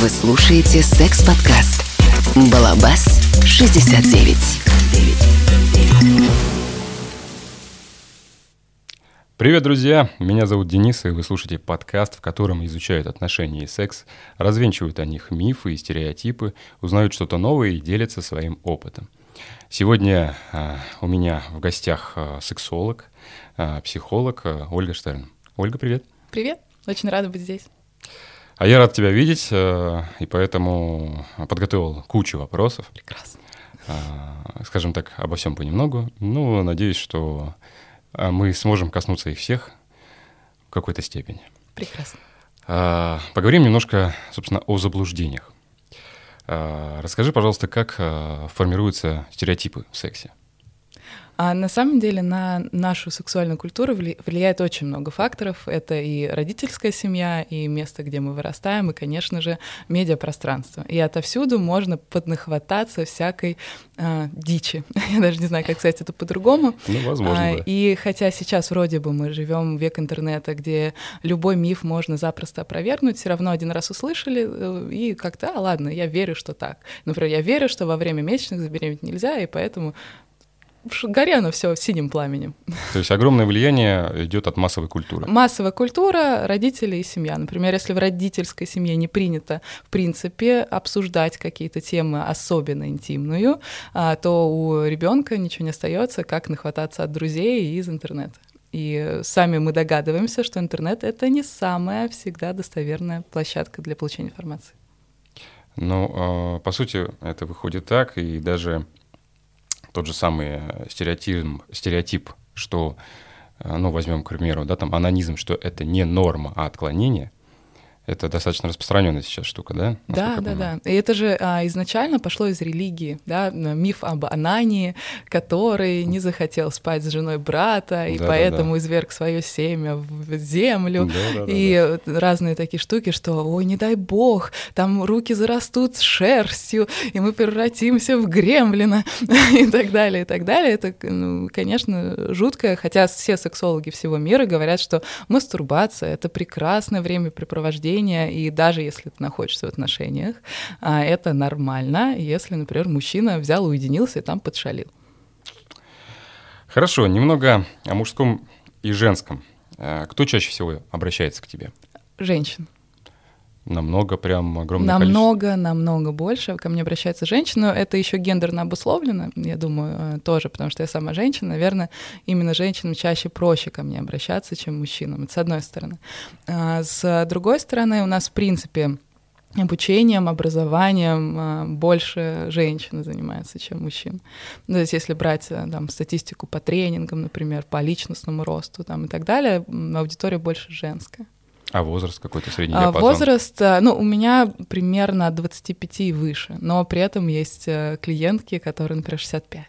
Вы слушаете секс-подкаст «Балабас 69». Привет, друзья! Меня зовут Денис, и вы слушаете подкаст, в котором изучают отношения и секс, развенчивают о них мифы и стереотипы, узнают что-то новое и делятся своим опытом. Сегодня э, у меня в гостях э, сексолог, э, психолог э, Ольга Штерн. Ольга, привет! Привет! Очень рада быть здесь. А я рад тебя видеть, э, и поэтому подготовил кучу вопросов. Прекрасно. Э, скажем так, обо всем понемногу. Ну, надеюсь, что э, мы сможем коснуться их всех в какой-то степени. Прекрасно. Поговорим немножко, собственно, о заблуждениях. Расскажи, пожалуйста, как формируются стереотипы в сексе. А на самом деле на нашу сексуальную культуру влияет очень много факторов. Это и родительская семья, и место, где мы вырастаем, и, конечно же, медиапространство. И отовсюду можно поднахвататься всякой а, дичи. Я даже не знаю, как сказать это по-другому. Ну, возможно, а, да. И хотя сейчас вроде бы мы живем в век интернета, где любой миф можно запросто опровергнуть, все равно один раз услышали, э, и как-то, а, ладно, я верю, что так. Например, я верю, что во время месячных забеременеть нельзя, и поэтому горе оно все синим пламенем. То есть огромное влияние идет от массовой культуры. Массовая культура, родители и семья. Например, если в родительской семье не принято, в принципе, обсуждать какие-то темы особенно интимную, а, то у ребенка ничего не остается, как нахвататься от друзей и из интернета. И сами мы догадываемся, что интернет — это не самая всегда достоверная площадка для получения информации. Ну, а, по сути, это выходит так, и даже тот же самый стереотип, стереотип что, э, ну, возьмем, к примеру, да, там анонизм, что это не норма, а отклонение, это достаточно распространенная сейчас штука, да? Да, да, да. И это же а, изначально пошло из религии, да, миф об Анании, который не захотел спать с женой брата, и да, поэтому да, да. изверг свое семя в землю. Да, да, и да, да. разные такие штуки, что, ой, не дай бог, там руки зарастут с шерстью, и мы превратимся в гремлина, и так далее, и так далее. Это, ну, конечно, жутко, хотя все сексологи всего мира говорят, что мастурбация — это прекрасное времяпрепровождение, отношения, и даже если ты находишься в отношениях, а, это нормально, если, например, мужчина взял, уединился и там подшалил. Хорошо, немного о мужском и женском. А, кто чаще всего обращается к тебе? Женщин. Намного, прям огромное Намного, количество. намного больше. Ко мне обращается женщина. Это еще гендерно обусловлено, я думаю, э, тоже, потому что я сама женщина. Наверное, именно женщинам чаще проще ко мне обращаться, чем мужчинам. Это с одной стороны. А с другой стороны, у нас, в принципе, обучением, образованием э, больше женщины занимаются, чем мужчин. То есть если брать э, там, статистику по тренингам, например, по личностному росту там, и так далее, аудитория больше женская. А возраст какой-то средний а, диапазон? Возраст, э, ну, у меня примерно от 25 и выше, но при этом есть э, клиентки, которые, например, 65.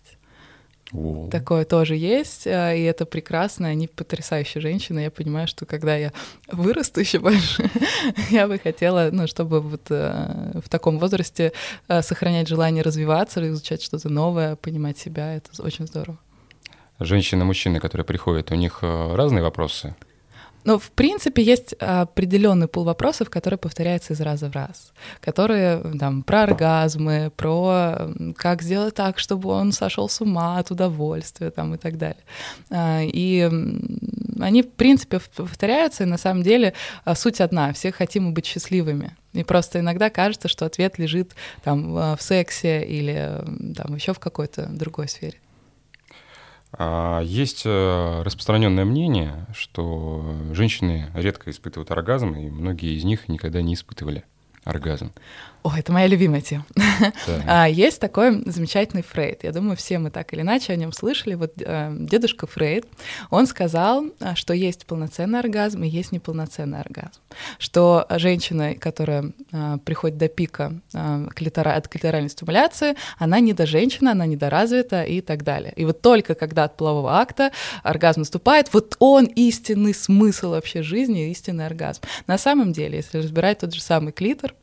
Wow. Такое тоже есть, э, и это прекрасно, они потрясающие женщины. Я понимаю, что когда я вырасту еще больше, я бы хотела, ну, чтобы вот в таком возрасте сохранять желание развиваться, изучать что-то новое, понимать себя, это очень здорово. Женщины, мужчины, которые приходят, у них разные вопросы? Но, в принципе, есть определенный пул вопросов, которые повторяются из раза в раз, которые там, про оргазмы, про как сделать так, чтобы он сошел с ума от удовольствия там, и так далее. А, и они, в принципе, повторяются, и на самом деле а, суть одна — все хотим быть счастливыми. И просто иногда кажется, что ответ лежит там в сексе или там еще в какой-то другой сфере. А, есть э, распространенное мнение, что женщины редко испытывают оргазм, и многие из них никогда не испытывали оргазм. О, это моя любимая тема. Да. а, есть такой замечательный Фрейд. Я думаю, все мы так или иначе о нем слышали. Вот э, дедушка Фрейд, он сказал, а, что есть полноценный оргазм и есть неполноценный оргазм. Что женщина, которая э, приходит до пика э, клитора, от клиторальной стимуляции, она не до женщина, она недоразвита и так далее. И вот только когда от полового акта оргазм наступает, вот он истинный смысл вообще жизни, истинный оргазм. На самом деле, если разбирать тот же самый клитор,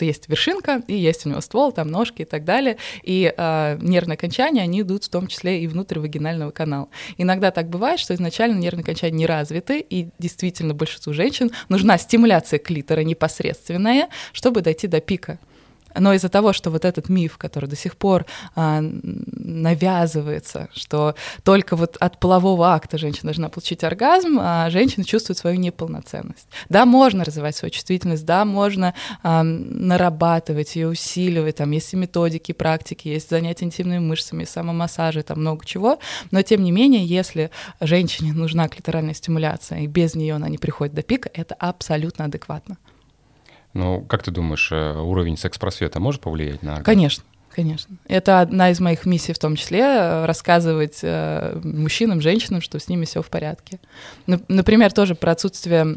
есть вершинка, и есть у него ствол, там ножки и так далее. И а, нервные окончания, они идут в том числе и внутрь вагинального канала. Иногда так бывает, что изначально нервные окончания не развиты, и действительно большинству женщин нужна стимуляция клитора непосредственная, чтобы дойти до пика. Но из-за того, что вот этот миф, который до сих пор а, навязывается, что только вот от полового акта женщина должна получить оргазм, а женщина чувствует свою неполноценность. Да, можно развивать свою чувствительность, да, можно а, нарабатывать ее, усиливать, там есть и методики, практики, есть занятия интимными мышцами, самомассажи, там много чего, но тем не менее, если женщине нужна клиторальная стимуляция, и без нее она не приходит до пика, это абсолютно адекватно. Ну, как ты думаешь, э, уровень секс-просвета может повлиять на... Конечно. Конечно. Это одна из моих миссий в том числе э, рассказывать э, мужчинам, женщинам, что с ними все в порядке. Например, тоже про отсутствие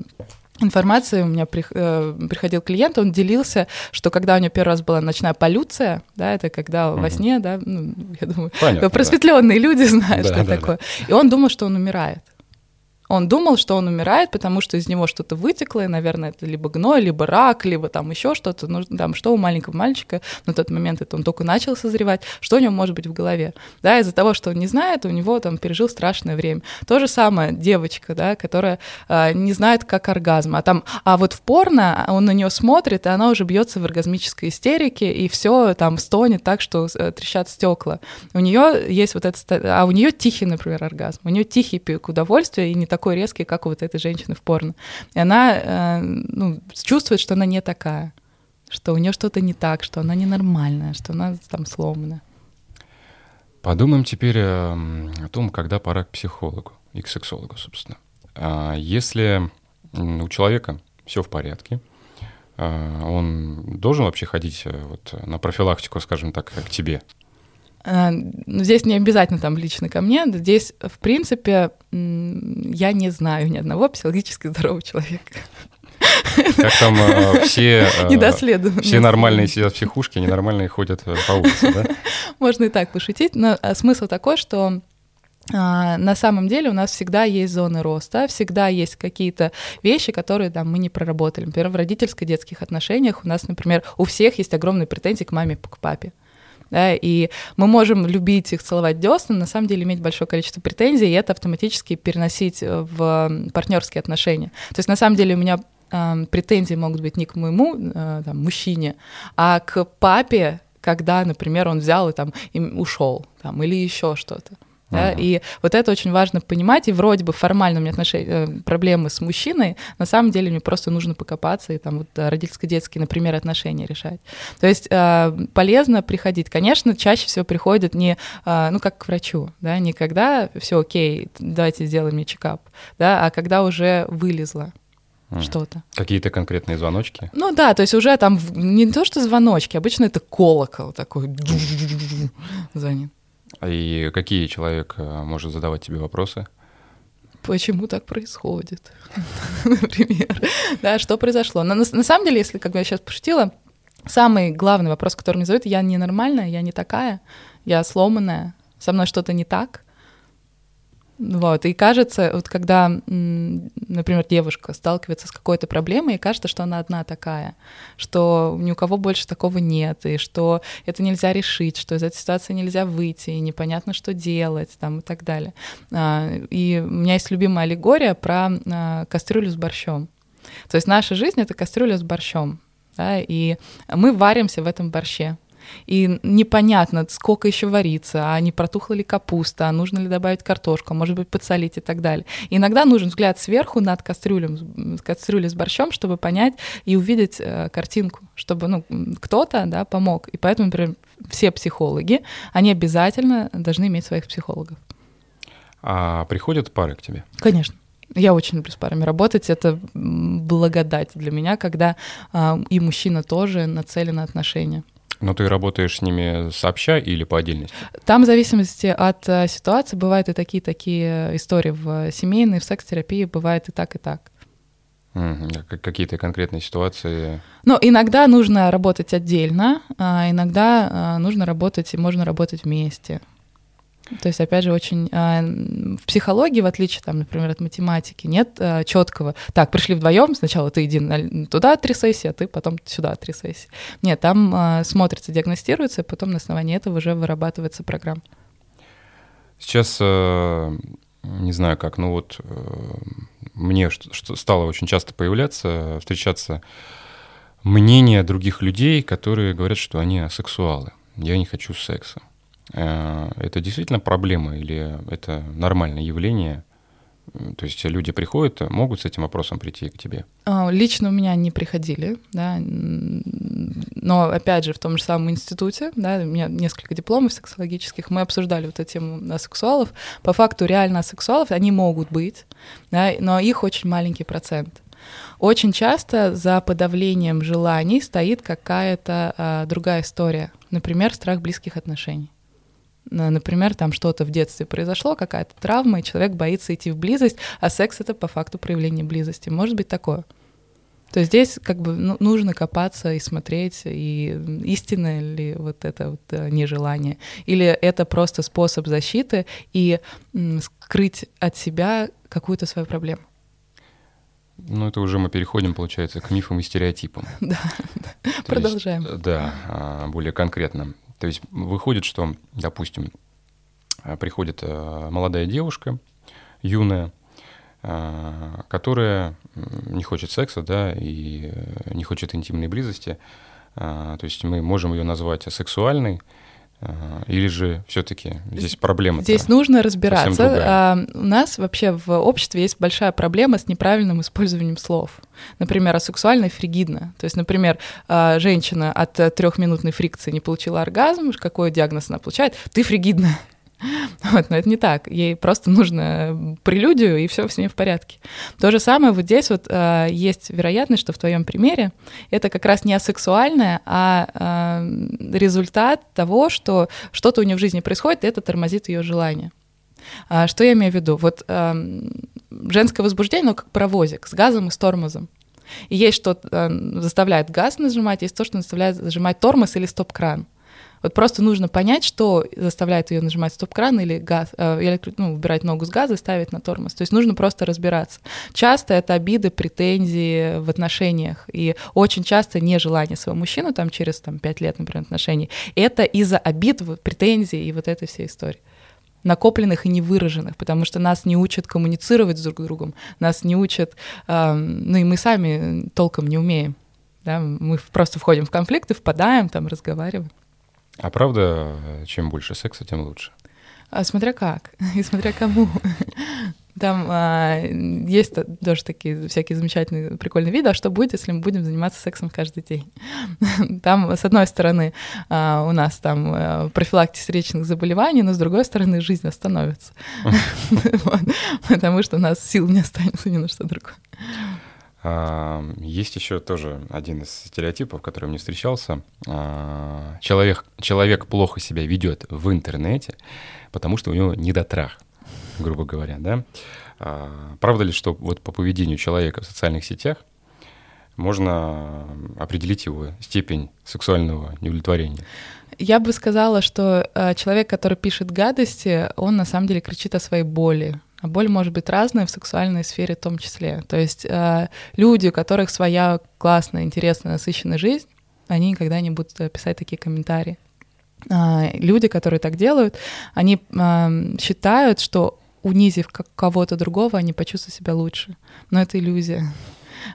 информации у меня при, э, приходил клиент, он делился, что когда у него первый раз была ночная полюция, да, это когда угу. во сне, да, ну, я думаю, Понятно, просветленные да. люди знают, да, что да, такое. Да. И он думал, что он умирает. Он думал, что он умирает, потому что из него что-то вытекло, и, наверное, это либо гной, либо рак, либо там еще что-то. Ну, там, что у маленького мальчика на тот момент это он только начал созревать, что у него может быть в голове. Да, из-за того, что он не знает, у него там пережил страшное время. То же самое девочка, да, которая э, не знает, как оргазм. А там, а вот в порно он на нее смотрит, и она уже бьется в оргазмической истерике, и все там стонет так, что э, трещат стекла. У нее есть вот это, а у нее тихий, например, оргазм. У нее тихий пик удовольствия и не такой резкий, как у вот этой женщины в порно. И она э, ну, чувствует, что она не такая, что у нее что-то не так, что она ненормальная, что она там сломана. Подумаем теперь о, о том, когда пора к психологу и к сексологу, собственно. А если у человека все в порядке, а, он должен вообще ходить э, вот на профилактику, скажем так, к тебе? Э, ну, здесь не обязательно там лично ко мне, здесь, в принципе, я не знаю ни одного психологически здорового человека. Как там э, все, э, все нормальные сидят в психушке, ненормальные ходят по улице, да? Можно и так пошутить, но смысл такой, что на самом деле у нас всегда есть зоны роста, всегда есть какие-то вещи, которые там, мы не проработали. Например, в родительско-детских отношениях у нас, например, у всех есть огромные претензии к маме, к папе да, и мы можем любить их, целовать десна, на самом деле иметь большое количество претензий, и это автоматически переносить в партнерские отношения. То есть на самом деле у меня э, претензии могут быть не к моему э, там, мужчине, а к папе, когда, например, он взял и там и ушел, там, или еще что-то. Да? Uh-huh. И вот это очень важно понимать. И вроде бы формально у меня отношения, э, проблемы с мужчиной, на самом деле мне просто нужно покопаться и там вот э, родительско-детские, например, отношения решать. То есть э, полезно приходить. Конечно, чаще всего приходят не, ну, как к врачу, да, не когда все окей, давайте сделаем мне чекап, да, а когда уже вылезло что-то. Какие-то конкретные звоночки? Ну да, то есть уже там не то, что звоночки, обычно это колокол такой звонит. И какие человек э, может задавать тебе вопросы? Почему так происходит? Например. Да, что произошло? Но на, на самом деле, если, как я сейчас пошутила, самый главный вопрос, который мне задают, я ненормальная, я не такая, я сломанная, со мной что-то не так. Вот, и кажется, вот когда, например, девушка сталкивается с какой-то проблемой, и кажется, что она одна такая, что ни у кого больше такого нет, и что это нельзя решить, что из этой ситуации нельзя выйти, и непонятно, что делать, там, и так далее. А, и у меня есть любимая аллегория про а, кастрюлю с борщом. То есть наша жизнь — это кастрюля с борщом, да, и мы варимся в этом борще и непонятно, сколько еще варится, а не протухла ли капуста, а нужно ли добавить картошку, может быть, подсолить и так далее. И иногда нужен взгляд сверху над кастрюлем, кастрюлей с борщом, чтобы понять и увидеть э, картинку, чтобы ну, кто-то да, помог. И поэтому, например, все психологи, они обязательно должны иметь своих психологов. А приходят пары к тебе? Конечно. Я очень люблю с парами работать. Это благодать для меня, когда э, и мужчина тоже нацелен на отношения. Но ты работаешь с ними сообща или по отдельности? Там в зависимости от э, ситуации бывают и такие-такие истории в семейной, в секс-терапии бывает и так, и так. Какие-то конкретные ситуации? Ну, иногда нужно работать отдельно, а иногда нужно работать, и можно работать вместе. То есть, опять же, очень а, в психологии, в отличие, там, например, от математики, нет а, четкого. Так, пришли вдвоем, сначала ты иди туда три сессии, а ты потом сюда три сессии. Нет, там а, смотрится, диагностируется, и потом на основании этого уже вырабатывается программа. Сейчас э, не знаю как, ну вот э, мне что, что стало очень часто появляться, встречаться мнение других людей, которые говорят, что они асексуалы. Я не хочу секса. Э, это действительно проблема или это нормальное явление? То есть люди приходят, могут с этим вопросом прийти к тебе? А, лично у меня не приходили, да, но опять же в том же самом институте, да, у меня несколько дипломов сексологических, мы обсуждали вот эту тему асексуалов. По факту реально асексуалов они могут быть, да, но их очень маленький процент. Очень часто за подавлением желаний стоит какая-то а, другая история, например, страх близких отношений. Например, там что-то в детстве произошло, какая-то травма, и человек боится идти в близость, а секс — это по факту проявление близости. Может быть такое. То есть здесь как бы ну, нужно копаться и смотреть, и истинное ли вот это вот э, нежелание, или это просто способ защиты и скрыть от себя какую-то свою проблему. Ну, это уже мы переходим, получается, к мифам и стереотипам. Да, продолжаем. да, а, более конкретно. То есть выходит, что, допустим, э, приходит э, молодая девушка, юная, э, которая не хочет секса, да, и не хочет интимной близости. То есть мы можем ее назвать сексуальной, или же все-таки здесь проблема? Здесь нужно разбираться. А, у нас вообще в обществе есть большая проблема с неправильным использованием слов. Например, асексуально и фригидно. То есть, например, а, женщина от трехминутной фрикции не получила оргазм, какой диагноз она получает? Ты фригидна. Вот, но это не так. Ей просто нужно прелюдию, и все с ней в порядке. То же самое вот здесь вот э, есть вероятность, что в твоем примере это как раз не асексуальное, а э, результат того, что что-то у нее в жизни происходит, и это тормозит ее желание. А, что я имею в виду? Вот э, женское возбуждение, ну, как паровозик с газом и с тормозом. И есть что э, заставляет газ нажимать, есть то, что заставляет нажимать тормоз или стоп-кран. Вот просто нужно понять, что заставляет ее нажимать стоп-кран или газ, э, ну, убирать ногу с газа и ставить на тормоз. То есть нужно просто разбираться. Часто это обиды, претензии в отношениях. И очень часто нежелание своего мужчину там через там, 5 лет, например, отношений. Это из-за обид, претензий и вот этой всей истории накопленных и невыраженных, потому что нас не учат коммуницировать с друг другом, нас не учат, э, ну и мы сами толком не умеем. Да? Мы просто входим в конфликты, впадаем, там разговариваем. А правда, чем больше секса, тем лучше? А, смотря как, и смотря кому. Там а, есть тоже такие всякие замечательные, прикольные виды, а что будет, если мы будем заниматься сексом каждый день? Там, с одной стороны, а, у нас там а, профилактика сердечных заболеваний, но с другой стороны, жизнь остановится. Потому что у нас сил не останется ни на что другое. Есть еще тоже один из стереотипов, который мне встречался. А, человек, человек плохо себя ведет в интернете, потому что у него недотрах, грубо говоря, да? А, правда ли, что вот по поведению человека в социальных сетях можно определить его степень сексуального неудовлетворения? Я бы сказала, что э, человек, который пишет гадости, он на самом деле кричит о своей боли. А боль может быть разная в сексуальной сфере в том числе. То есть э, люди, у которых своя классная, интересная, насыщенная жизнь, они никогда не будут э, писать такие комментарии. Э, люди, которые так делают, они э, считают, что унизив кого-то другого, они почувствуют себя лучше. Но это иллюзия.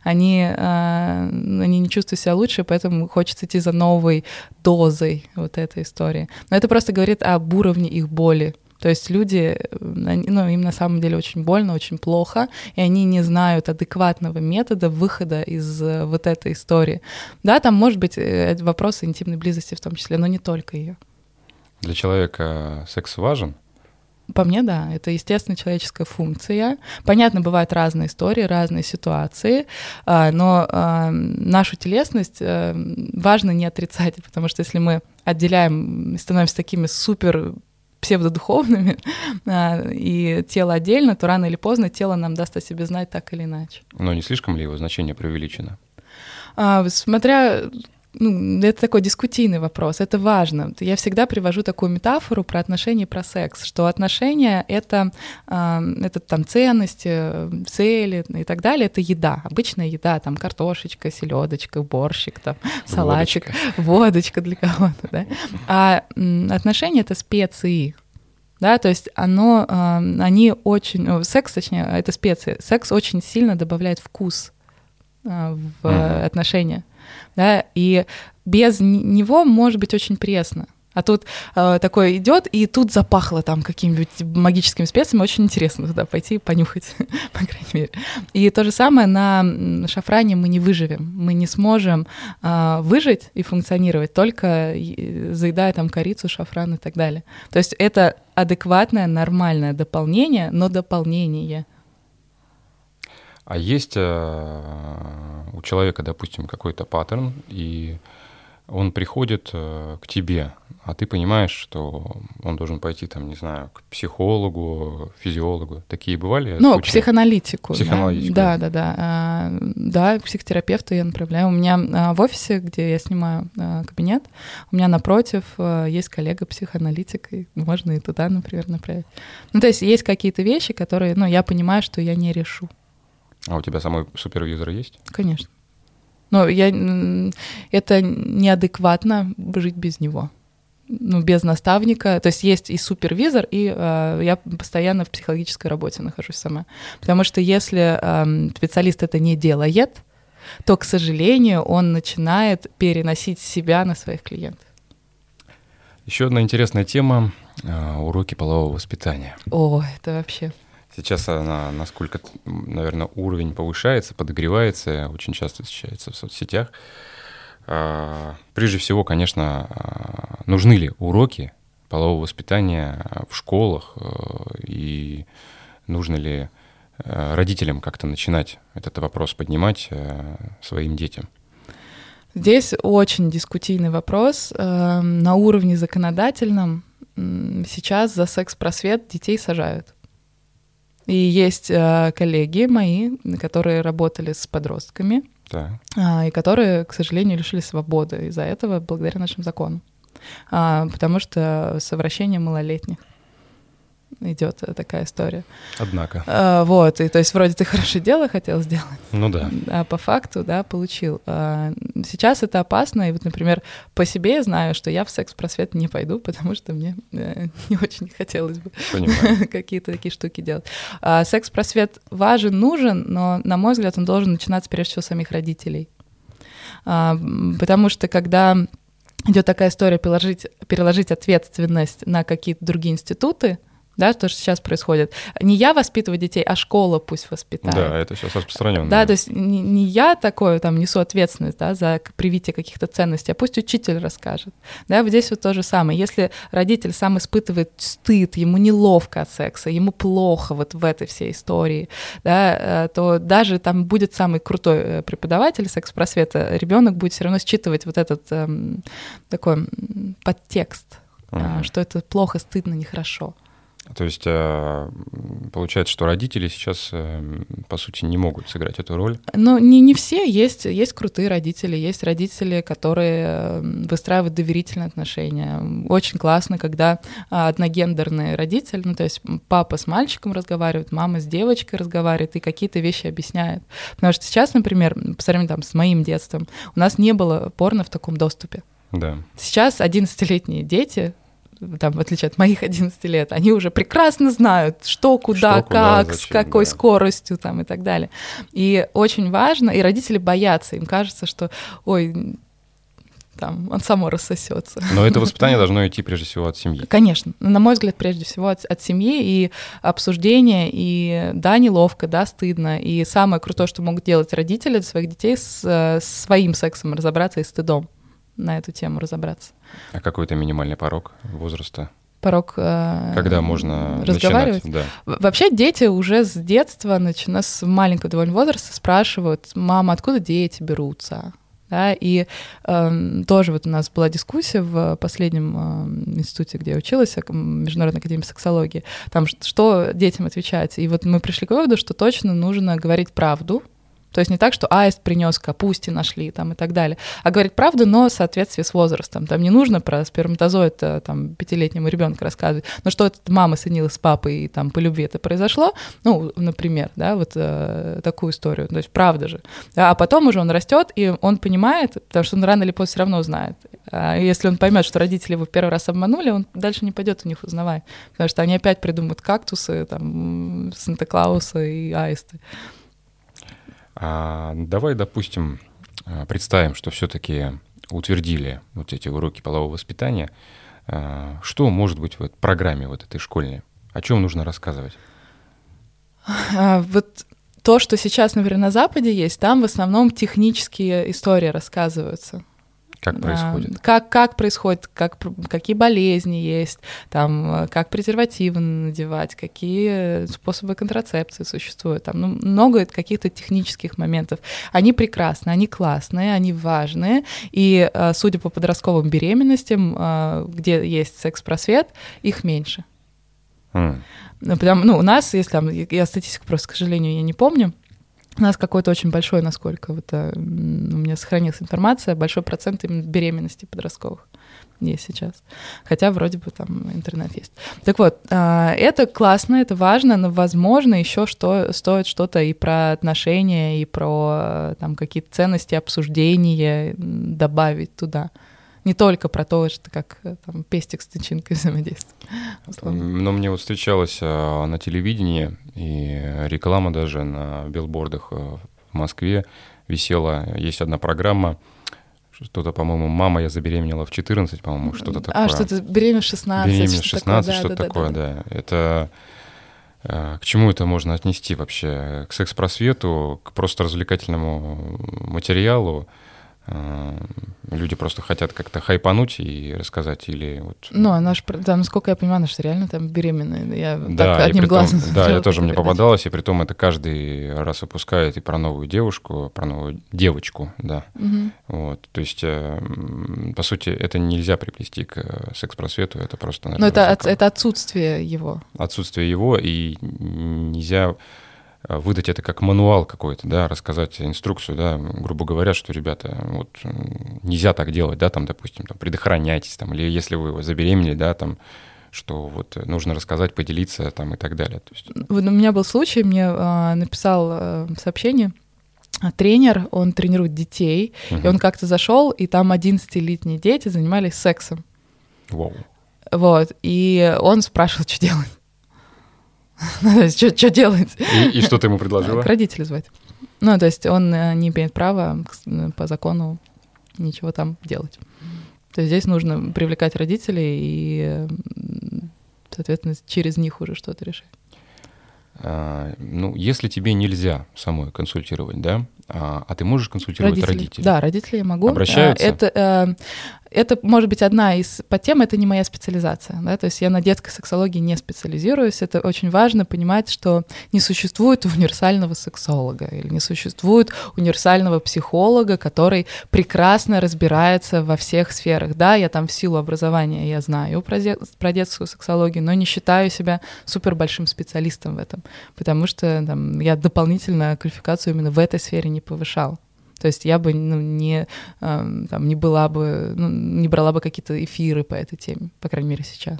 Они, э, они не чувствуют себя лучше, поэтому хочется идти за новой дозой вот этой истории. Но это просто говорит об уровне их боли. То есть люди, ну, им на самом деле очень больно, очень плохо, и они не знают адекватного метода выхода из э, вот этой истории. Да, там может быть э, вопросы интимной близости в том числе, но не только ее. Для человека секс важен? По мне, да, это естественно человеческая функция. Понятно, бывают разные истории, разные ситуации, но нашу телесность э, важно не отрицать, потому что если мы отделяем, становимся такими супер псевдодуховными, а, и тело отдельно, то рано или поздно тело нам даст о себе знать так или иначе. Но не слишком ли его значение преувеличено? А, смотря ну, это такой дискутийный вопрос, это важно. Я всегда привожу такую метафору про отношения и про секс, что отношения — это, э, это там ценности, цели и так далее, это еда, обычная еда, там картошечка, селедочка, борщик, там, салатик, водочка, водочка для кого-то, да. А отношения — это специи, да, то есть оно, э, они очень, секс, точнее, это специи, секс очень сильно добавляет вкус в mm-hmm. отношения да, и без него может быть очень пресно. А тут э, такое идет, и тут запахло там какими-нибудь магическими специями. Очень интересно туда пойти и понюхать, по крайней мере. И то же самое на шафране мы не выживем. Мы не сможем э, выжить и функционировать, только заедая там корицу, шафран и так далее. То есть это адекватное, нормальное дополнение, но дополнение — а есть э, у человека, допустим, какой-то паттерн, и он приходит э, к тебе, а ты понимаешь, что он должен пойти, там, не знаю, к психологу, физиологу. Такие бывали? Ну, случаи? к психоаналитику. Психоаналитику. Да, да, да. Да, к психотерапевту я направляю. У меня в офисе, где я снимаю кабинет, у меня напротив есть коллега-психоаналитик, и можно и туда, например, направить. Ну, то есть есть какие-то вещи, которые, ну, я понимаю, что я не решу. А у тебя самый супервизор есть? Конечно. Но я, это неадекватно жить без него. Ну, без наставника. То есть есть и супервизор, и э, я постоянно в психологической работе нахожусь сама. Потому что если э, специалист это не делает, то, к сожалению, он начинает переносить себя на своих клиентов. Еще одна интересная тема э, уроки полового воспитания. О, это вообще Сейчас она, насколько, наверное, уровень повышается, подогревается, очень часто встречается в соцсетях. А, прежде всего, конечно, а, нужны ли уроки полового воспитания в школах а, и нужно ли родителям как-то начинать этот вопрос поднимать своим детям? Здесь очень дискутийный вопрос. На уровне законодательном сейчас за секс-просвет детей сажают. И есть э, коллеги мои, которые работали с подростками, да. э, и которые, к сожалению, лишили свободы из-за этого благодаря нашим законам. А, потому что совращение малолетних идет такая история. Однако. А, вот, и то есть вроде ты хорошее дело хотел сделать. Ну да. А по факту, да, получил. А, сейчас это опасно, и вот, например, по себе я знаю, что я в секс-просвет не пойду, потому что мне э, не очень хотелось бы какие-то такие штуки делать. А, секс-просвет важен, нужен, но, на мой взгляд, он должен начинаться прежде всего с самих родителей. А, потому что когда идет такая история переложить, переложить ответственность на какие-то другие институты, да, то, что сейчас происходит. Не я воспитываю детей, а школа пусть воспитает. Да, это сейчас распространенно. Да, то есть не, не я такое там несу ответственность, да, за привитие каких-то ценностей, а пусть учитель расскажет. Да, вот здесь вот то же самое. Если родитель сам испытывает стыд, ему неловко от секса, ему плохо вот в этой всей истории, да, э, то даже там будет самый крутой э, преподаватель секс-просвета, ребенок будет все равно считывать вот этот эм, такой подтекст, uh-huh. что это плохо, стыдно, нехорошо. То есть э, получается, что родители сейчас, э, по сути, не могут сыграть эту роль? Ну, не, не все. Есть, есть крутые родители, есть родители, которые э, выстраивают доверительные отношения. Очень классно, когда одногендерный родитель, ну, то есть папа с мальчиком разговаривает, мама с девочкой разговаривает и какие-то вещи объясняет. Потому что сейчас, например, по сравнению там, с моим детством, у нас не было порно в таком доступе. Да. Сейчас 11-летние дети там, в отличие от моих 11 лет, они уже прекрасно знают, что, куда, что, как, куда, зачем, с какой да. скоростью там и так далее. И очень важно, и родители боятся, им кажется, что, ой, там, он само рассосется. Но это воспитание должно идти прежде всего от семьи. Конечно, на мой взгляд, прежде всего от, от семьи и обсуждения, и да, неловко, да, стыдно. И самое крутое, что могут делать родители для своих детей, с, с своим сексом разобраться и стыдом на эту тему разобраться. А какой-то минимальный порог возраста? порог э, когда можно разговаривать. Начинать, да. Вообще дети уже с детства, начиная с маленького довольно возраста, спрашивают, мама, откуда дети берутся? Да, и э, тоже вот у нас была дискуссия в последнем э, институте, где я училась, Международной академии сексологии, там что детям отвечать. И вот мы пришли к выводу, что точно нужно говорить правду, То есть не так, что аист принес капусти нашли там и так далее, а говорить правду, но в соответствии с возрастом. Там не нужно про сперматозоид э, там пятилетнему ребенку рассказывать, но что это мама сынилась с папой и там по любви это произошло, ну, например, да, вот э, такую историю. То есть правда же. А потом уже он растет и он понимает, потому что он рано или поздно все равно знает. А если он поймет, что родители его в первый раз обманули, он дальше не пойдет у них узнавать, потому что они опять придумают кактусы, там, Санта-Клауса и аисты. А, давай, допустим, а, представим, что все-таки утвердили вот эти уроки полового воспитания. А, что может быть в программе вот этой школьной? О чем нужно рассказывать? А, вот то, что сейчас, например, на Западе есть, там в основном технические истории рассказываются. Как происходит? Как, как происходит, как, какие болезни есть, там, э, как презервативы надевать, какие способы контрацепции существуют. Там ну, много каких-то технических моментов. Они прекрасны, они классные, они важные. И, э, судя по подростковым беременностям, э, где есть секс-просвет, их меньше. Mm. Потому, ну, у нас, если там, я статистику просто, к сожалению, я не помню, у нас какой-то очень большой, насколько вот, а, у меня сохранилась информация, большой процент именно беременности подростковых есть сейчас. Хотя вроде бы там интернет есть. Так вот, а, это классно, это важно, но, возможно, еще что, стоит что-то и про отношения, и про там какие-то ценности, обсуждения добавить туда не только про то, что как э, там, пестик с тычинкой взаимодействует. Но мне вот встречалось а, на телевидении и реклама даже на билбордах э, в Москве висела. Есть одна программа, что-то, по-моему, мама, я забеременела в 14, по-моему, что-то такое. А, что-то беременна в 16. Беременна в 16, что-то такое, да, да. Это э, к чему это можно отнести вообще? К секс-просвету, к просто развлекательному материалу? Э, люди просто хотят как-то хайпануть и рассказать или вот... Ну, она же, да, насколько я понимаю, она же реально там беременная. Я да, так одним глазом... Да, я тоже мне попадалась, и при том это каждый раз выпускает и про новую девушку, про новую девочку, да. Угу. Вот, то есть, э, по сути, это нельзя приплести к секс-просвету, это просто... Но это, от, это отсутствие его. Отсутствие его, и нельзя Э, выдать это как мануал какой-то, да, рассказать инструкцию, да, грубо говоря, что, ребята, вот нельзя так делать, да, там, допустим, там, предохраняйтесь, там, или если вы забеременели, да, там, что вот нужно рассказать, поделиться там и так далее. То есть... Вот у меня был случай, мне э, написал э, сообщение, а, тренер, он тренирует детей, угу. и он как-то зашел, и там 11-летние дети занимались сексом. Вау. Вот, и он спрашивал, что делать. Что делать? И, что ты ему предложила? К родителю звать. Ну, то есть он э, не имеет права по закону ничего там делать. То есть здесь нужно привлекать родителей и, соответственно, через них уже что-то решать. А, ну, если тебе нельзя самой консультировать, да, а, а ты можешь консультировать родителей? родителей? Да, родителей я могу. Обращаются? Это, э, это может быть одна из подтем, это не моя специализация. Да? То есть я на детской сексологии не специализируюсь. Это очень важно понимать, что не существует универсального сексолога или не существует универсального психолога, который прекрасно разбирается во всех сферах. Да, я там в силу образования я знаю про, про детскую сексологию, но не считаю себя супер большим специалистом в этом, потому что там, я дополнительно квалификацию именно в этой сфере не повышал. То есть я бы ну, не, э, там, не была бы, ну, не брала бы какие-то эфиры по этой теме, по крайней мере, сейчас.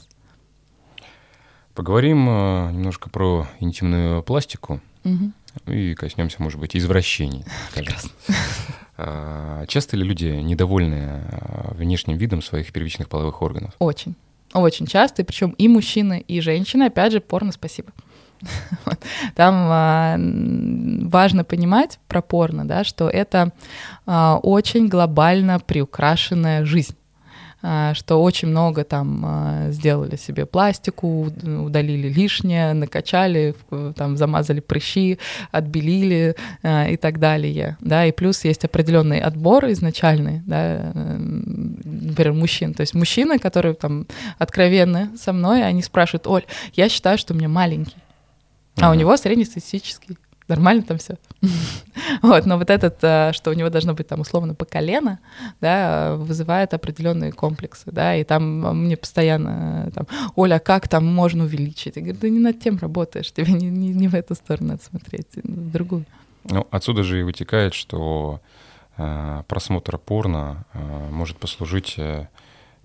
Поговорим э, немножко про интимную пластику угу. и коснемся, может быть, извращений. Прекрасно. А, часто ли люди недовольны а, внешним видом своих первичных половых органов? Очень. Очень часто, причем и мужчины, и женщины. Опять же, порно спасибо. Там а, важно понимать про порно, да, что это а, очень глобально приукрашенная жизнь. А, что очень много там сделали себе пластику, удалили лишнее, накачали, там замазали прыщи, отбелили и так далее, да, и плюс есть определенный отбор изначальный, да, например, мужчин, то есть мужчины, которые там откровенны со мной, они спрашивают, Оль, я считаю, что у меня маленький, а у него среднестатистический. Нормально там все. вот, но вот этот, э, что у него должно быть там условно по колено, да, вызывает определенные комплексы, да, и там мне постоянно э, там, Оля, а как там можно увеличить? Я говорю, да не над тем работаешь, тебе не, не, не в эту сторону надо смотреть, в другую. Ну, отсюда же и вытекает, что э, просмотр порно э, может послужить э,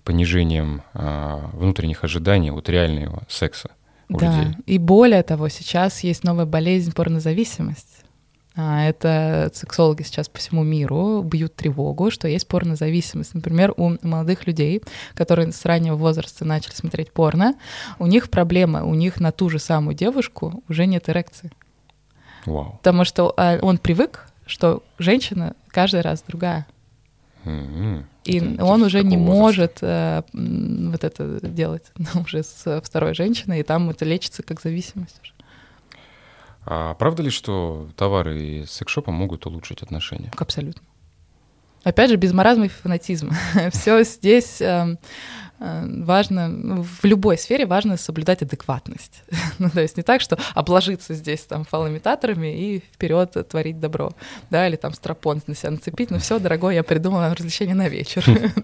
понижением э, внутренних ожиданий от реального секса у да. людей. И более того, сейчас есть новая болезнь порнозависимость. А, это сексологи сейчас по всему миру бьют тревогу, что есть порнозависимость. Например, у молодых людей, которые с раннего возраста начали смотреть порно, у них проблема, у них на ту же самую девушку уже нет эрекции. Вау. Потому что а, он привык, что женщина каждый раз другая. М-м. И Это он уже не возраста? может э, вот это делать уже с второй женщиной, и там это лечится как зависимость уже. А правда ли, что товары из секшопа могут улучшить отношения? Абсолютно. Опять же, без маразма и фанатизма. Все здесь э, э, важно, ну, в любой сфере важно соблюдать адекватность. ну, то есть не так, что обложиться здесь там фалоимитаторами и вперед творить добро, да, или там стропон на себя нацепить. Ну все, дорогой, я придумала развлечение на вечер.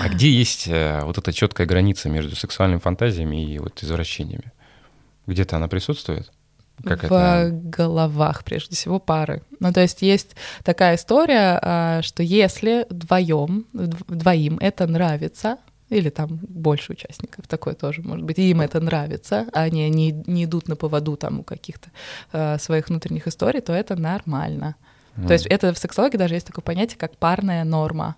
А где есть э, вот эта четкая граница между сексуальными фантазиями и вот извращениями? Где-то она присутствует? Как в это? головах, прежде всего, пары. Ну, то есть есть такая история, а, что если вдвоем, вд- двоим это нравится, или там больше участников, такое тоже может быть, и им это нравится, а они не, не идут на поводу там у каких-то э, своих внутренних историй, то это нормально. То есть это в сексологии даже есть такое понятие, как парная норма.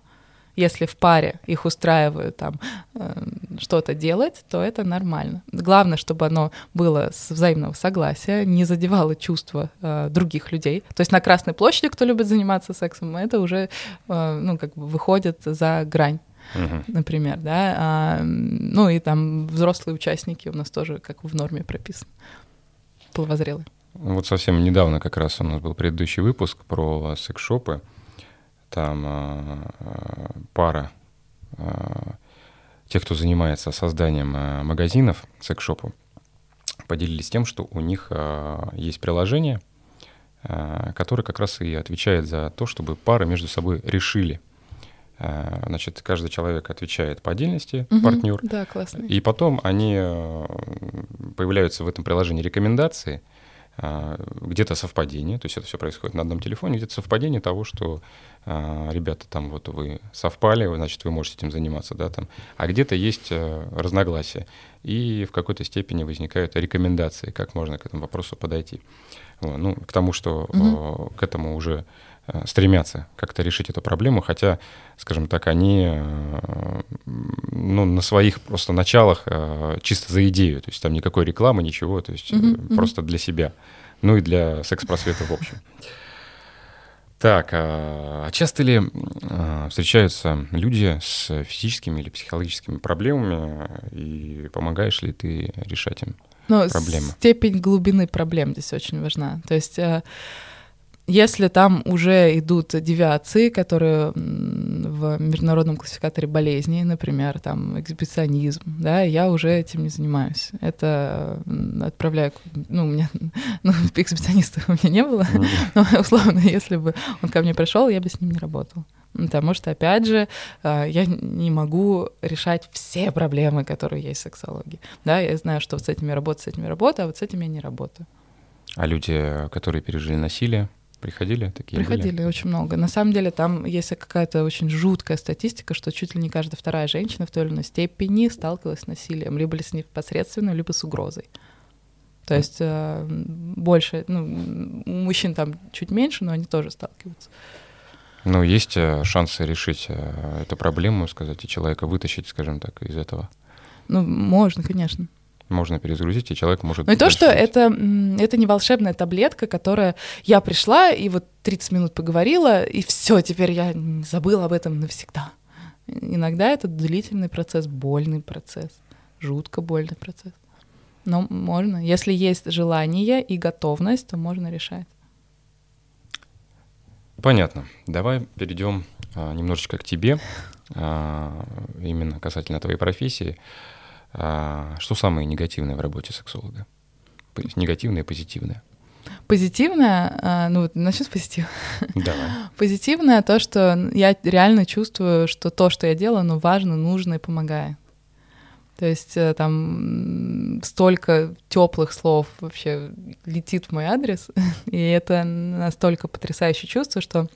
Если в паре их устраивают там э, что-то делать, то это нормально. Главное, чтобы оно было с взаимного согласия, не задевало чувства э, других людей. То есть на Красной площади, кто любит заниматься сексом, это уже э, ну как бы выходит за грань Мгм. например, да, А, ну и там взрослые участники у нас тоже как в норме прописаны, половозрелые. Вот совсем недавно как раз у нас был предыдущий выпуск про секс-шопы. Там а, пара а, тех, кто занимается созданием а, магазинов секс-шопов, поделились тем, что у них есть приложение, которое как раз и отвечает за то, чтобы пары между собой решили. Значит, каждый человек отвечает по отдельности, Мгм. партнер, Да, классно. и потом они э, появляются в этом приложении рекомендации, а, где-то совпадение, то есть это все происходит на одном телефоне, где-то совпадение того, что а, ребята там вот вы совпали, значит, вы можете этим заниматься, да, там, а где-то есть э, разногласия, и в какой-то степени возникают рекомендации, как можно к этому вопросу подойти. Ну, к тому, что э, к этому уже стремятся как-то решить эту проблему, хотя, скажем так, они э, ну, на своих просто началах э, чисто за идею, то есть там никакой рекламы, ничего, то есть э, мгм. просто для себя, ну и для секс-просвета в общем. Так, а часто ли э, встречаются люди с физическими или психологическими проблемами, и помогаешь ли ты решать им? Но проблемы. степень глубины проблем здесь очень важна. То есть э, если там уже идут девиации, которые в международном классификаторе болезней, например, там эксбиционизм, да, я уже этим не занимаюсь. Это отправляю, ну, у меня, ну, эксбициониста у меня не было, но условно, если бы он ко мне пришел, я бы с ним не работала. Потому что, опять же, э, я не могу решать все проблемы, которые есть в сексологии. Да, я знаю, что вот с этими работаю, с этими работаю, а вот с этими я не работаю. А люди, которые пережили насилие, приходили такие? Приходили очень много. На самом деле там есть какая-то очень жуткая статистика, что чуть ли не каждая вторая женщина в той или иной степени сталкивалась с насилием, либо с непосредственно, либо с угрозой. То есть э, больше, ну, у мужчин там чуть меньше, но они тоже сталкиваются. Ну, есть э, шансы решить э, эту проблему, сказать, и человека вытащить, скажем так, из этого. Ну, можно, конечно. Можно перезагрузить, и человек может... Ну и то, что жить. это, это не волшебная таблетка, которая я пришла и вот 30 минут поговорила, и все, теперь я забыла об этом навсегда. Иногда это длительный процесс, больный процесс, жутко больный процесс. Но можно. Если есть желание и готовность, то можно решать. Понятно. Давай перейдем а, немножечко к тебе, а, именно касательно твоей профессии. А, что самое негативное в работе сексолога? Негативное и позитивное. Позитивное, а, ну вот начну с позитива. Давай. Позитивное то, что я реально чувствую, что то, что я делаю, оно важно, нужно и помогает. То есть э, там столько теплых слов вообще летит в мой адрес, и это настолько потрясающее чувство, что а,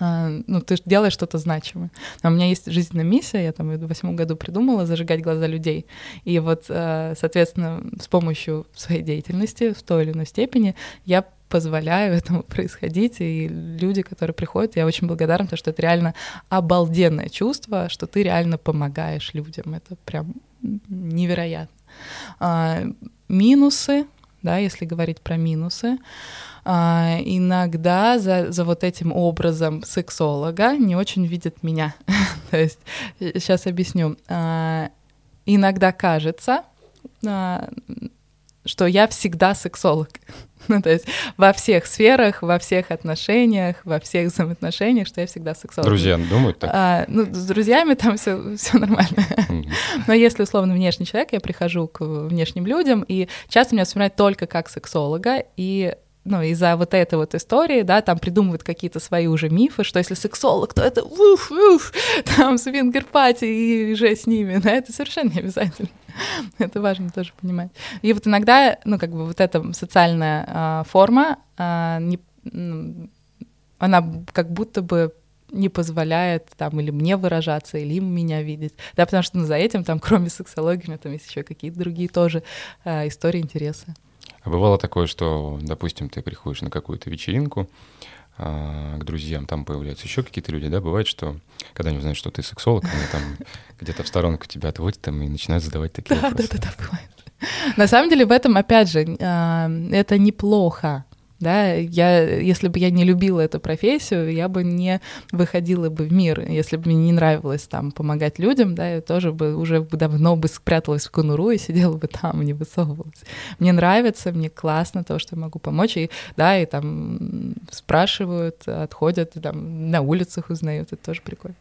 ну, ты делаешь что-то значимое. А у меня есть жизненная миссия, я там в восьмом году придумала зажигать глаза людей. И вот, э, соответственно, с помощью своей деятельности в той или иной степени я позволяю этому происходить, и люди, которые приходят, я очень благодарна, потому что это реально обалденное чувство, что ты реально помогаешь людям. Это прям невероятно. А, минусы, да, если говорить про минусы, а, иногда за, за вот этим образом сексолога не очень видят меня. То есть, сейчас объясню. А, иногда кажется, а, что я всегда сексолог. Ну, то есть во всех сферах, во всех отношениях, во всех взаимоотношениях, что я всегда сексолог. Друзья думают так? А, ну, с друзьями там все, все нормально. Mm-hmm. Но если условно внешний человек, я прихожу к внешним людям, и часто меня вспоминают только как сексолога, и ну, из-за вот этой вот истории, да, там придумывают какие-то свои уже мифы, что если сексолог, то это уф, уф, там свингер-пати и же с ними, да, это совершенно не обязательно. это важно тоже понимать. И вот иногда, ну, как бы вот эта социальная а, форма, а, не, она как будто бы не позволяет там или мне выражаться, или им меня видеть. Да, потому что ну, за этим там, кроме сексологии, там есть еще какие-то другие тоже а, истории, интересы. А бывало такое, что, допустим, ты приходишь на какую-то вечеринку а, к друзьям, там появляются еще какие-то люди, да, бывает, что когда они узнают, что ты сексолог, они там где-то в сторонку тебя отводят там, и начинают задавать такие да, вопросы. Да, да, да, бывает. На самом деле в этом, опять же, а, это неплохо да, я, если бы я не любила эту профессию, я бы не выходила бы в мир, если бы мне не нравилось там помогать людям, да, я тоже бы уже давно бы спряталась в конуру и сидела бы там, не высовывалась. Мне нравится, мне классно то, что я могу помочь, и, да, и там спрашивают, отходят, и, там на улицах узнают, это тоже прикольно.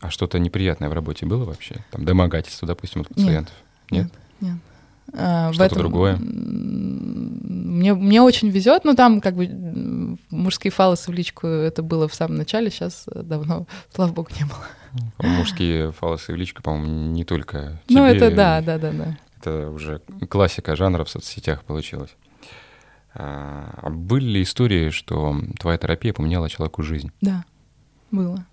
А что-то неприятное в работе было вообще? Там домогательство, допустим, от пациентов? Нет? Нет. нет. А, Что-то этом... другое? Мне, мне очень везет, но там как бы мужские фалосы в личку это было в самом начале, сейчас давно, слава богу, не было. Мужские фалосы в личку, по-моему, не только тебе. Ну это да, да, да, да. Это уже классика жанра в соцсетях получилась. А были ли истории, что твоя терапия поменяла человеку жизнь? Да, было.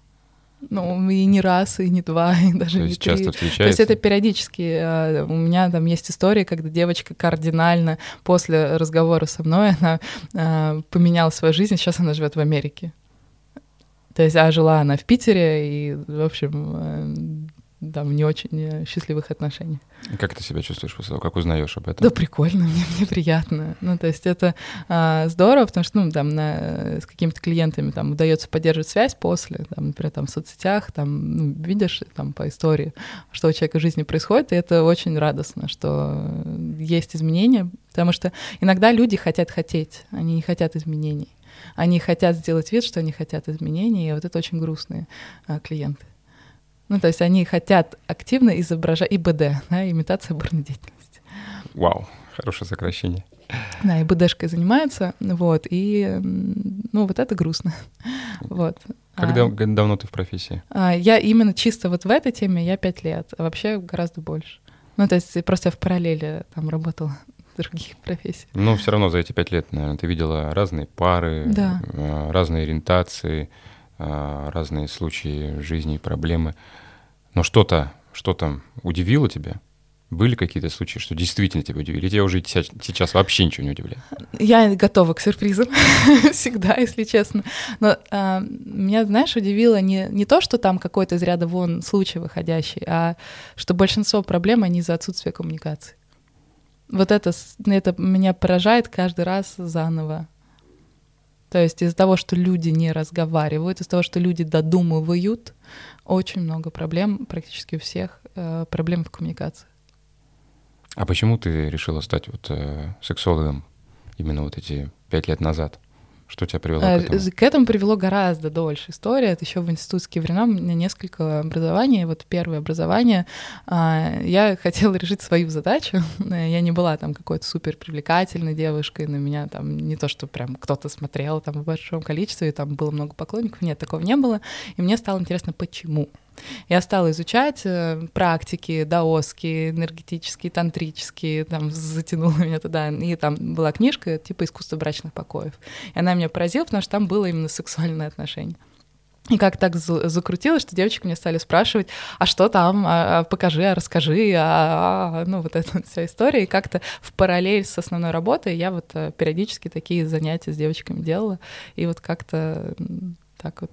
Ну, и не раз, и не два, и даже То не три. часто встречается? То есть это периодически. А, у меня там есть история, когда девочка кардинально после разговора со мной, она а, поменяла свою жизнь, сейчас она живет в Америке. То есть, а жила она в Питере, и, в общем, там не очень э, счастливых отношений. Как ты себя чувствуешь после того, как узнаешь об этом? Да прикольно, мне, мне приятно. Ну, то есть это а, здорово, потому что, ну, там, на, с какими-то клиентами там удается поддерживать связь после, там, например, там, в соцсетях, там, ну, видишь там по истории, что у человека в жизни происходит, и это очень радостно, что есть изменения, потому что иногда люди хотят хотеть, они не хотят изменений. Они хотят сделать вид, что они хотят изменений, и вот это очень грустные а, клиенты. Ну, то есть они хотят активно изображать ИБД, да, имитация бурной деятельности. Вау, хорошее сокращение. Да, ИБДшкой занимаются, вот, и, ну, вот это грустно, вот. Как а, давно ты в профессии? А, я именно чисто вот в этой теме я пять лет, а вообще гораздо больше. Ну, то есть просто в параллели там работала других профессиях. Ну, все равно за эти пять лет, наверное, ты видела разные пары, да. А, разные ориентации, разные случаи жизни проблемы. Но что-то, что-то удивило тебя? Были какие-то случаи, что действительно тебя удивили? Или тебя уже сейчас вообще ничего не удивляет? Я готова к сюрпризам всегда, если честно. Но а, меня, знаешь, удивило не, не то, что там какой-то из ряда вон случай выходящий, а что большинство проблем, они из-за отсутствия коммуникации. Вот это, это меня поражает каждый раз заново. То есть из-за того, что люди не разговаривают, из-за того, что люди додумывают, очень много проблем, практически у всех, э, проблем в коммуникации. А почему ты решила стать вот э, сексологом именно вот эти пять лет назад? Что тебя привело к э, этому? К этому привело гораздо дольше история. Это еще в институтские времена. У меня несколько образований. Вот первое образование. А, я хотела решить свою задачу. Я не была там какой-то супер привлекательной девушкой. На меня там не то, что прям кто-то смотрел там в большом количестве, и там было много поклонников. Нет, такого не было. И мне стало интересно, почему. Я стала изучать э, практики даосские, энергетические, тантрические, там затянула меня туда, и там была книжка типа «Искусство брачных покоев». И она меня поразила, потому что там было именно сексуальное отношение. И как так закрутилось, что девочки мне стали спрашивать, а что там, а, а покажи, а расскажи, а, а, ну вот эта вся история. И как-то в параллель с основной работой я вот э, периодически такие занятия с девочками делала. И вот как-то так вот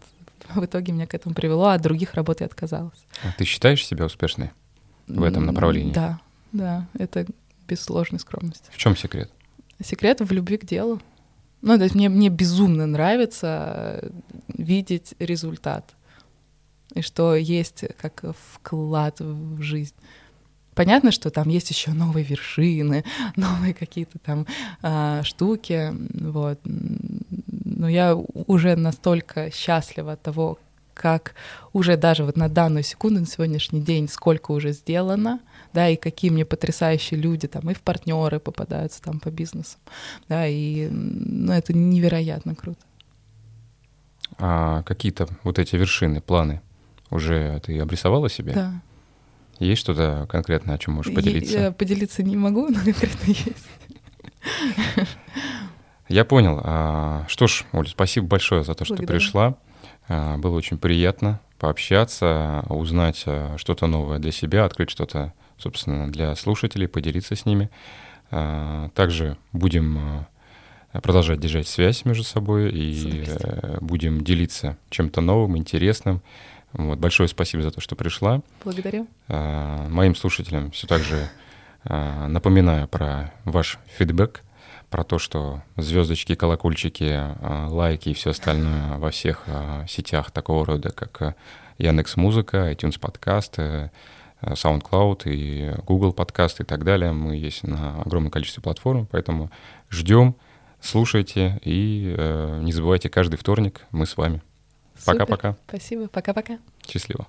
в итоге меня к этому привело, а от других работ я отказалась. А ты считаешь себя успешной в этом направлении? Да, да, это без сложной скромности. В чем секрет? Секрет в любви к делу. Ну, то есть мне, мне безумно нравится э, видеть результат. И что есть как вклад в жизнь. Понятно, что там есть еще новые вершины, новые какие-то там а, штуки, вот. Но я уже настолько счастлива от того, как уже даже вот на данную секунду, на сегодняшний день, сколько уже сделано, да, и какие мне потрясающие люди там и в партнеры попадаются там по бизнесу, да, и ну, это невероятно круто. А какие-то вот эти вершины, планы уже ты обрисовала себе? Да. Есть что-то конкретное, о чем можешь поделиться? Я поделиться не могу, но конкретно есть. Я понял. А, что ж, Оля, спасибо большое за то, что Благодарю. пришла. А, было очень приятно пообщаться, узнать а, что-то новое для себя, открыть что-то, собственно, для слушателей, поделиться с ними. Также будем продолжать держать связь между собой и э, будем делиться чем-то новым, интересным. Вот, большое спасибо за то, что пришла. Благодарю. Моим слушателям все так же напоминаю про ваш фидбэк про то, что звездочки, колокольчики, а, лайки и все остальное во всех а, сетях такого рода, как а, Яндекс Музыка, iTunes подкасты, SoundCloud и Google подкасты и так далее. Мы есть на огромном количестве платформ, поэтому ждем, слушайте и э, не забывайте каждый вторник мы с вами. Пока-пока. Спасибо, пока-пока. Счастливо.